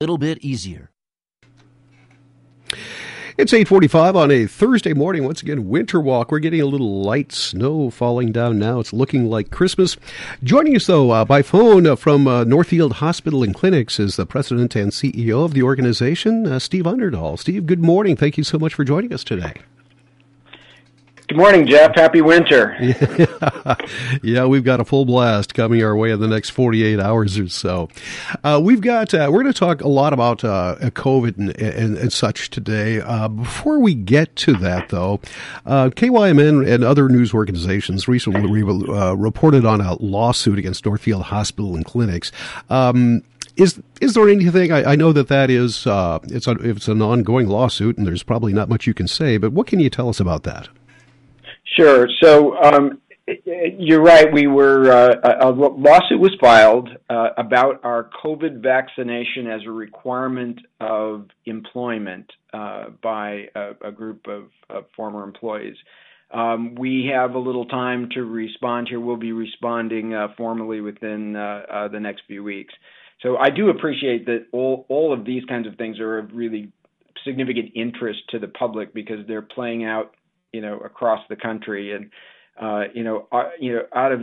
little bit easier. It's 8:45 on a Thursday morning. Once again, winter walk. We're getting a little light snow falling down now. It's looking like Christmas. Joining us though uh, by phone uh, from uh, Northfield Hospital and Clinics is the president and CEO of the organization, uh, Steve Underdahl. Steve, good morning. Thank you so much for joining us today. Good morning, Jeff. Happy winter. yeah, we've got a full blast coming our way in the next 48 hours or so. Uh, we've got, uh, we're going to talk a lot about uh, COVID and, and, and, such today. Uh, before we get to that, though, uh, KYMN and other news organizations recently uh, reported on a lawsuit against Northfield Hospital and Clinics. Um, is is there anything? I, I know that that is it's a, it's an ongoing lawsuit, and there's probably not much you can say. But what can you tell us about that? Sure. So um, you're right. We were uh, a lawsuit was filed uh, about our COVID vaccination as a requirement of employment uh, by a, group of, former employees. Um, we have a little time to respond here. We'll be responding formally within the next few weeks. So I do appreciate that all all of these kinds of things are of really significant interest to the public because they're playing out you know across the country. And uh, you know uh, you know out of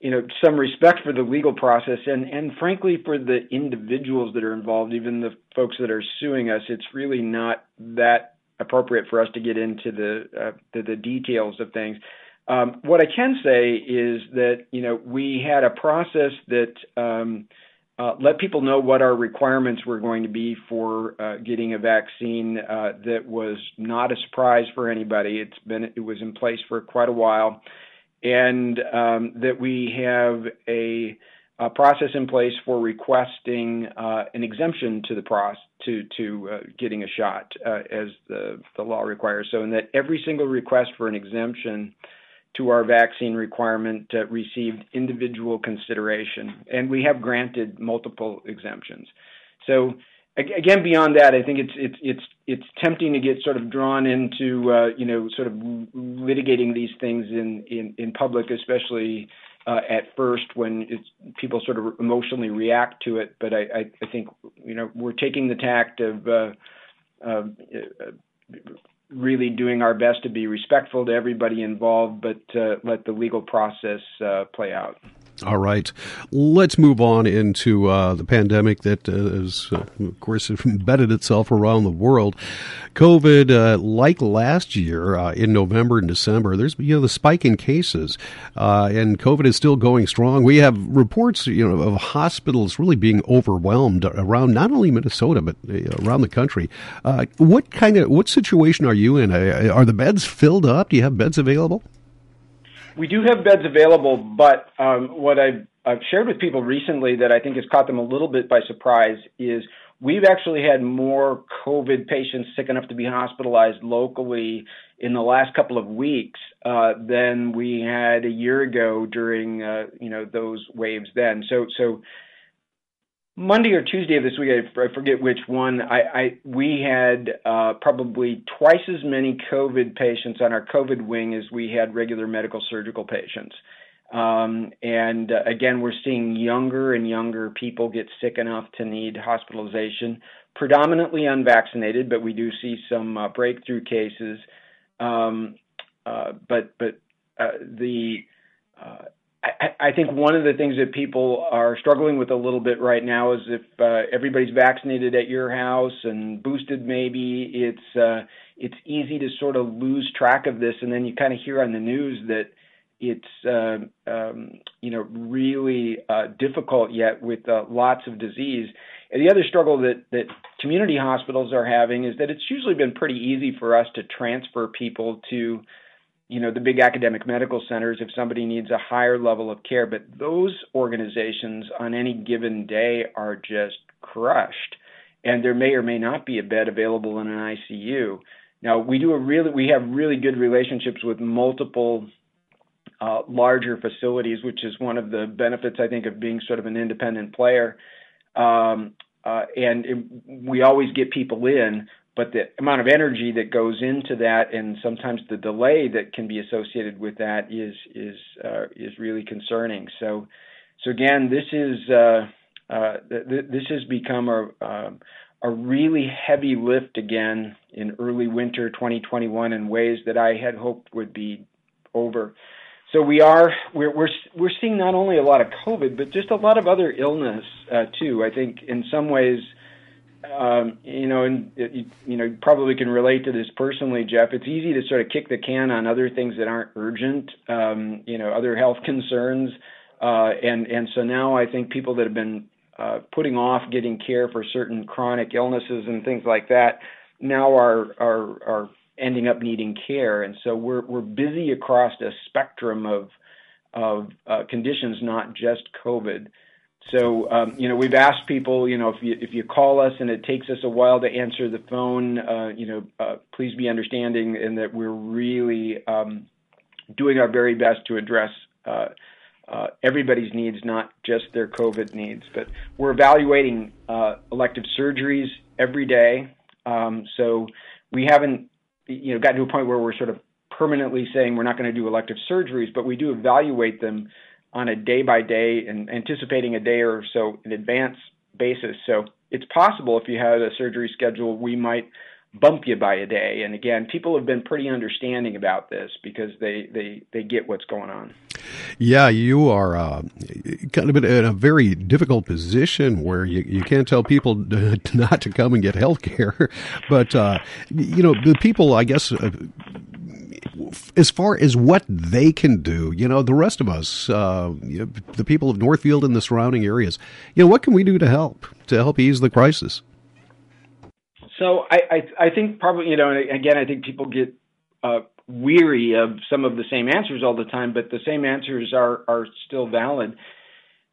you know some respect for the legal process and and frankly for the individuals that are involved even the folks that are suing us it's really not that appropriate for us to get into the uh, the, the details of things. Um, what I can say is that you know we had a process that um, uh, let people know what our requirements were going to be for uh, getting a vaccine uh, that was not a surprise for anybody. It's been it was in place for quite a while, and um, that we have a, a, process in place for requesting uh, an exemption to the process to to uh, getting a shot as the the law requires. So, in that every single request for an exemption to our vaccine requirement uh, received individual consideration, and we have granted multiple exemptions. So again, beyond that, I think it's it's it's it's tempting to get sort of drawn into uh, you know sort of litigating these things in in, in public, especially uh, at first when people sort of emotionally react to it. But I, I, I think you know we're taking the tact of uh, uh, really doing our best to be respectful to everybody involved, but uh, let the legal process uh, play out. All right. Let's move on into uh, the pandemic that uh, has, uh, of course, embedded itself around the world. COVID, uh, like last year uh, in November and December, there's you know the spike in cases, uh, and COVID is still going strong. We have reports, you know, of hospitals really being overwhelmed around not only Minnesota but around the country. what kind of what situation are you in? Are the beds filled up? Do you have beds available? We do have beds available, but um, what I've, I've shared with people recently that I think has caught them a little bit by surprise is we've actually had more COVID patients sick enough to be hospitalized locally in the last couple of weeks uh, than we had a year ago during uh, you know those waves then. So so Monday or Tuesday of this week, I forget which one. I, I we had uh, probably twice as many COVID patients on our COVID wing as we had regular medical surgical patients. Um, and uh, again, we're seeing younger and younger people get sick enough to need hospitalization, predominantly unvaccinated, but we do see some uh, breakthrough cases. Um, uh, but but uh, the uh, I, think one of the things that people are struggling with a little bit right now is if uh, everybody's vaccinated at your house and boosted, maybe it's uh, it's easy to sort of lose track of this, and then you kind of hear on the news that it's uh, um, you know really uh, difficult yet with uh, lots of disease. And the other struggle that that community hospitals are having is that it's usually been pretty easy for us to transfer people to you know the big academic medical centers if somebody needs a higher level of care but those organizations on any given day are just crushed. And there may or may not be a bed available in an ICU now we do a really we have really good relationships with multiple uh, larger facilities which is one of the benefits I think of being sort of an independent player. Um, uh, and it, we always get people in but the amount of energy that goes into that and sometimes the delay that can be associated with that is is uh, is really concerning so so again this is uh, uh, th- this has become a um, a really heavy lift again in early winter 2021 in ways that I had hoped would be over. So we are we're we're we're seeing not only a lot of COVID, but just a lot of other illness uh, too. I think in some ways, um, you know, and you, you know, probably can relate to this personally, Jeff. It's easy to sort of kick the can on other things that aren't urgent, um, you know, other health concerns, uh, and and so now I think people that have been uh, putting off getting care for certain chronic illnesses and things like that now are are are ending up needing care, and so we're we're busy across a spectrum of of uh, conditions, not just COVID. So um, you know, we've asked people, you know, if you if you call us and it takes us a while to answer the phone, uh, you know, uh, please be understanding in that we're really um, doing our very best to address uh, uh, everybody's needs, not just their COVID needs. But we're evaluating uh, elective surgeries every day. Um, so we haven't, you know, gotten to a point where we're sort of permanently saying we're not going to do elective surgeries, but we do evaluate them on a day by day and anticipating a day or so in advance basis. So it's possible if you had a surgery schedule, we might bump you by a day. And again, people have been pretty understanding about this because they they they get what's going on. Yeah, you are uh, kind of in a very difficult position where you, you can't tell people not to come and get health care. But, uh, you know, the people, I guess, uh, as far as what they can do, you know, the rest of us, uh, the people of Northfield and the surrounding areas, you know, what can we do to help, to help ease the crisis? So I, I, I think probably you know again I think people get uh, weary of some of the same answers all the time, but the same answers are are still valid.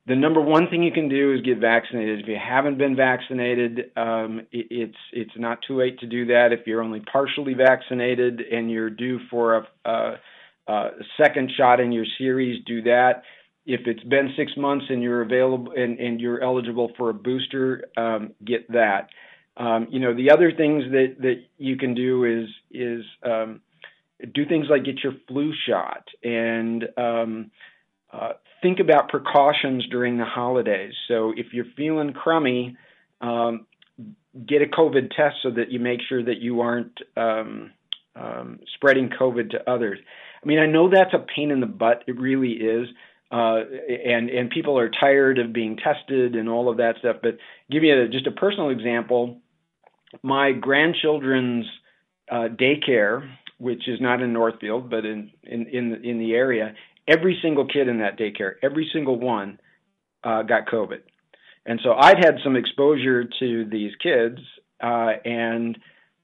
The number one thing you can do is get vaccinated. If you haven't been vaccinated, um, it, it's it's not too late to do that. If you're only partially vaccinated and you're due for a, a, a second shot in your series, do that. If it's been six months and you're available and, and you're eligible for a booster, um, get that. Um, you know, the other things that that you can do is is um, do things like get your flu shot and um, uh, think about precautions during the holidays. So if you're feeling crummy, um, get a COVID test so that you make sure that you aren't um, um, spreading COVID to others. I mean, I know that's a pain in the butt. It really is. Uh, and and people are tired of being tested and all of that stuff. But give you a, just a personal example my grandchildren's uh, daycare, which is not in Northfield but in in in in the area, every single kid in that daycare, every single one, uh, got COVID, and so I'd had some exposure to these kids, uh, and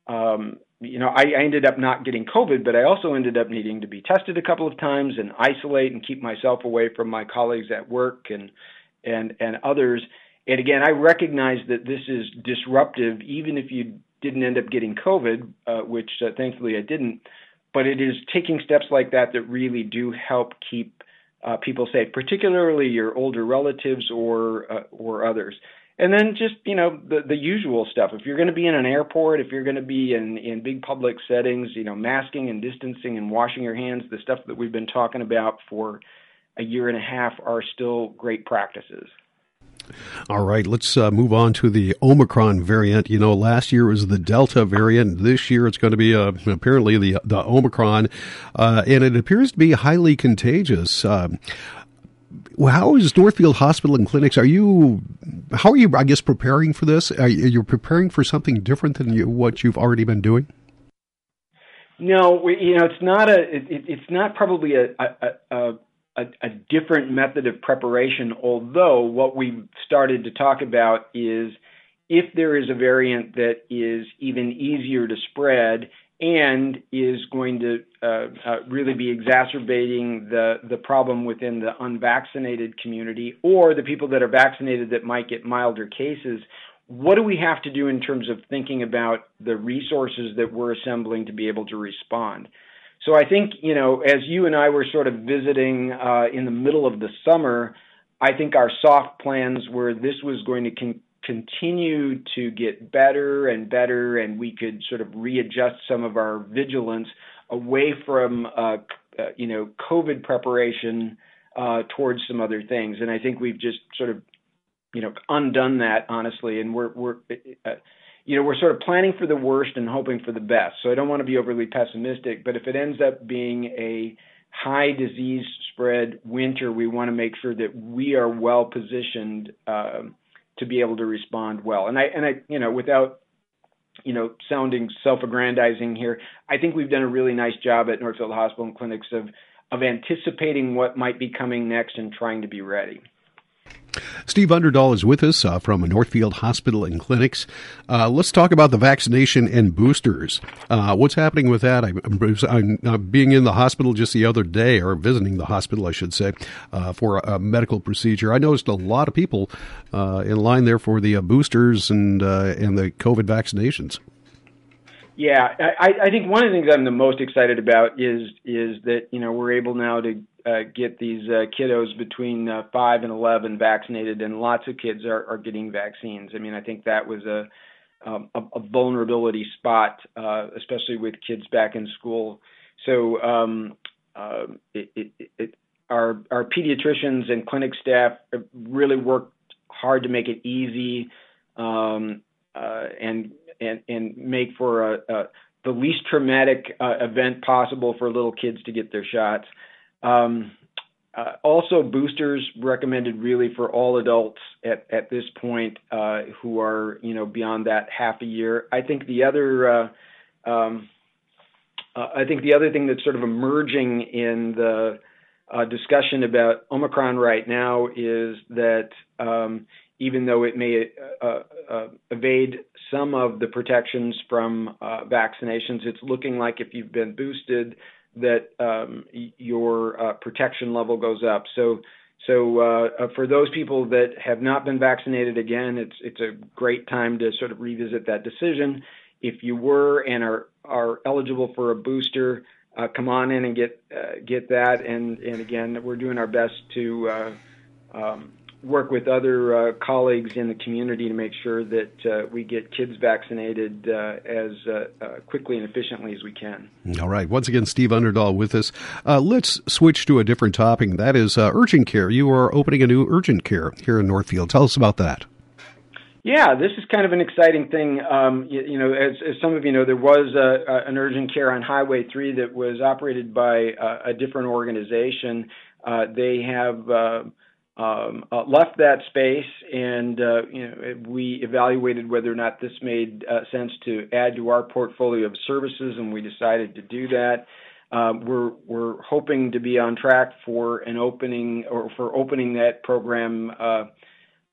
um, you know I, I ended up not getting COVID, but I also ended up needing to be tested a couple of times and isolate and keep myself away from my colleagues at work and and and others and again, I recognize that this is disruptive, even if you didn't end up getting COVID, uh, which uh, thankfully I didn't. But it is taking steps like that that really do help keep uh, people safe, particularly your older relatives or uh, or others. And then just you know the the usual stuff. If you're going to be in an airport, if you're going to be in in big public settings, you know, masking and distancing and washing your hands, the stuff that we've been talking about for a year and a half are still great practices. All right, let's uh, move on to the Omicron variant. You know, last year was the Delta variant. This year it's going to be uh, apparently the the Omicron, uh, and it appears to be highly contagious. Um, how is Northfield Hospital and Clinics? Are you how are you? I guess preparing for this. Are you preparing for something different than you, what you've already been doing? No, you know, it's not a. It, it's not probably a a, a, different method of preparation, although what we've started to talk about is if there is a variant that is even easier to spread and is going to uh, uh, really be exacerbating the, the problem within the unvaccinated community or the people that are vaccinated that might get milder cases, what do we have to do in terms of thinking about the resources that we're assembling to be able to respond? So I think, you know, as you and I were sort of visiting uh, in the middle of the summer, I think our soft plans were this was going to con- continue to get better and better, and we could sort of readjust some of our vigilance away from, uh, uh, you know, COVID preparation uh, towards some other things. And I think we've just sort of you know undone that honestly, and we're we're uh, you know we're sort of planning for the worst and hoping for the best. So I don't want to be overly pessimistic, but if it ends up being a high disease spread winter, we want to make sure that we are well positioned uh, to be able to respond well. And I and I you know without you know sounding self-aggrandizing here, I think we've done a really nice job at Northfield Hospital and Clinics of of anticipating what might be coming next and trying to be ready. Steve Underdahl is with us uh, from Northfield Hospital and Clinics. Uh, let's talk about the vaccination and boosters. Uh, what's happening with that? I'm, I'm, I'm, being in the hospital just the other day, or visiting the hospital, I should say, uh, for a, a, medical procedure. I noticed a lot of people uh, in line there for the uh, boosters and and the COVID vaccinations. Yeah, I, I think one of the things I'm the most excited about is is that you know we're able now to uh, get these uh, kiddos between uh, five and eleven vaccinated, and lots of kids are, are getting vaccines. I mean, I think that was a um, a, a vulnerability spot, uh, especially with kids back in school. So um, uh, it, it, it, our our pediatricians and clinic staff really worked hard to make it easy um, uh, and and and make for a, a the least traumatic uh, event possible for little kids to get their shots. Um, uh, also, boosters recommended really for all adults at, at this point uh, who are you know beyond that half a year. I think the other uh, um, uh, I think the other thing that's sort of emerging in the uh, discussion about Omicron right now is that um, even though it may uh, uh, evade some of the protections from uh, vaccinations, it's looking like if you've been boosted, that um, your uh, protection level goes up. So, so uh, uh, for those people that have not been vaccinated, again, it's it's a great time to sort of revisit that decision. If you were and are are eligible for a booster, come on in and get get that. And and again, we're doing our best to um, work with other uh, colleagues in the community to make sure that uh, we get kids vaccinated uh, as uh, uh, quickly and efficiently as we can. All right. Once again, Steve Underdahl with us. Uh, let's switch to a different topic. That is urgent care. You are opening a new urgent care here in Northfield. Tell us about that. Yeah, this is kind of an exciting thing. Um, you, you, know, as, as, some of you know, there was a, a, an urgent care on Highway 3 that was operated by a different organization. they have um, uh, left that space, and uh, you know, we evaluated whether or not this made uh, sense to add to our portfolio of services, and we decided to do that. Um, we're we're hoping to be on track for an opening or for opening that program uh,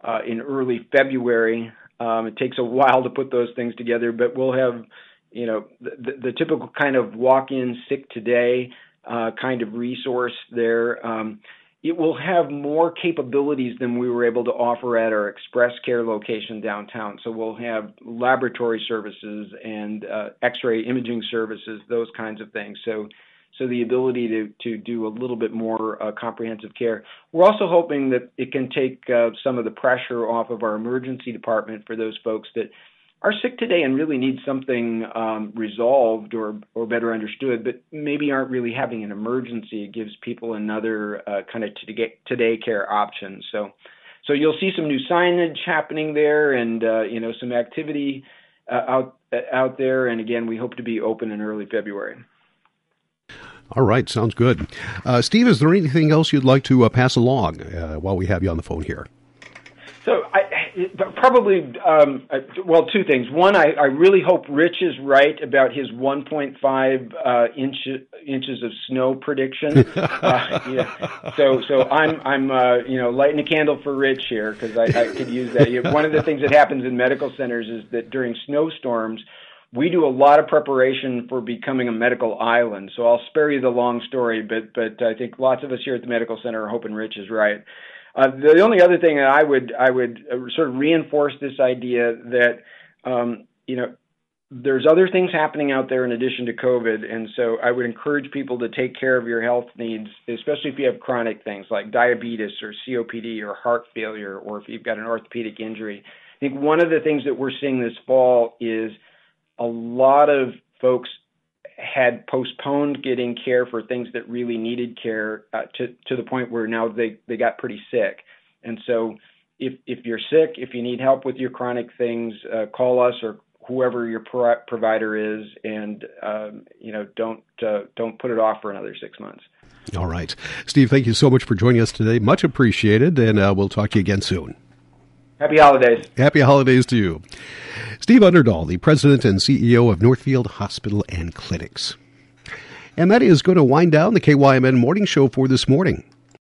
uh, in early February. Um, it takes a while to put those things together, but we'll have you know the, the typical kind of walk-in sick today uh, kind of resource there. Um, it will have more capabilities than we were able to offer at our express care location downtown. So we'll have laboratory services and uh, X-ray imaging services, those kinds of things. So, so the ability to to do a little bit more uh, comprehensive care. We're also hoping that it can take uh, some of the pressure off of our emergency department for those folks that are sick today and really need something um, resolved or or better understood, but maybe aren't really having an emergency. It gives people another uh, kind of today, today care option. So, so you'll see some new signage happening there, and uh, you know some activity uh, out out there. And again, we hope to be open in early February. All right, sounds good. Uh, Steve, is there anything else you'd like to uh, pass along uh, while we have you on the phone here? So I, probably um, well two things. One, I, I, really hope Rich is right about his 1.5 uh, inch, inches of snow prediction. uh, yeah. So so I'm I'm uh, you know lighting a candle for Rich here because I, I, could use that. One of the things that happens in medical centers is that during snowstorms. We do a lot of preparation for becoming a medical island, so I'll spare you the long story, but but I think lots of us here at the medical center are hoping Rich is right. Uh, the only other thing that I would I would uh, sort of reinforce this idea that um, you know there's other things happening out there in addition to COVID, and so I would encourage people to take care of your health needs, especially if you have chronic things like diabetes or COPD or heart failure, or if you've got an orthopedic injury. I think one of the things that we're seeing this fall is a lot of folks had postponed getting care for things that really needed care uh, to to the point where now they they got pretty sick, and so if if you're sick, if you need help with your chronic things, uh, call us or whoever your pro- provider is, and um, you know don't uh, don't put it off for another six months. All right, Steve. Thank you so much for joining us today. Much appreciated, and uh, we'll talk to you again soon. Happy holidays. Happy holidays to you. Steve Underdahl, the president and CEO of Northfield Hospital and Clinics. And that is going to wind down the KYMN morning show for this morning.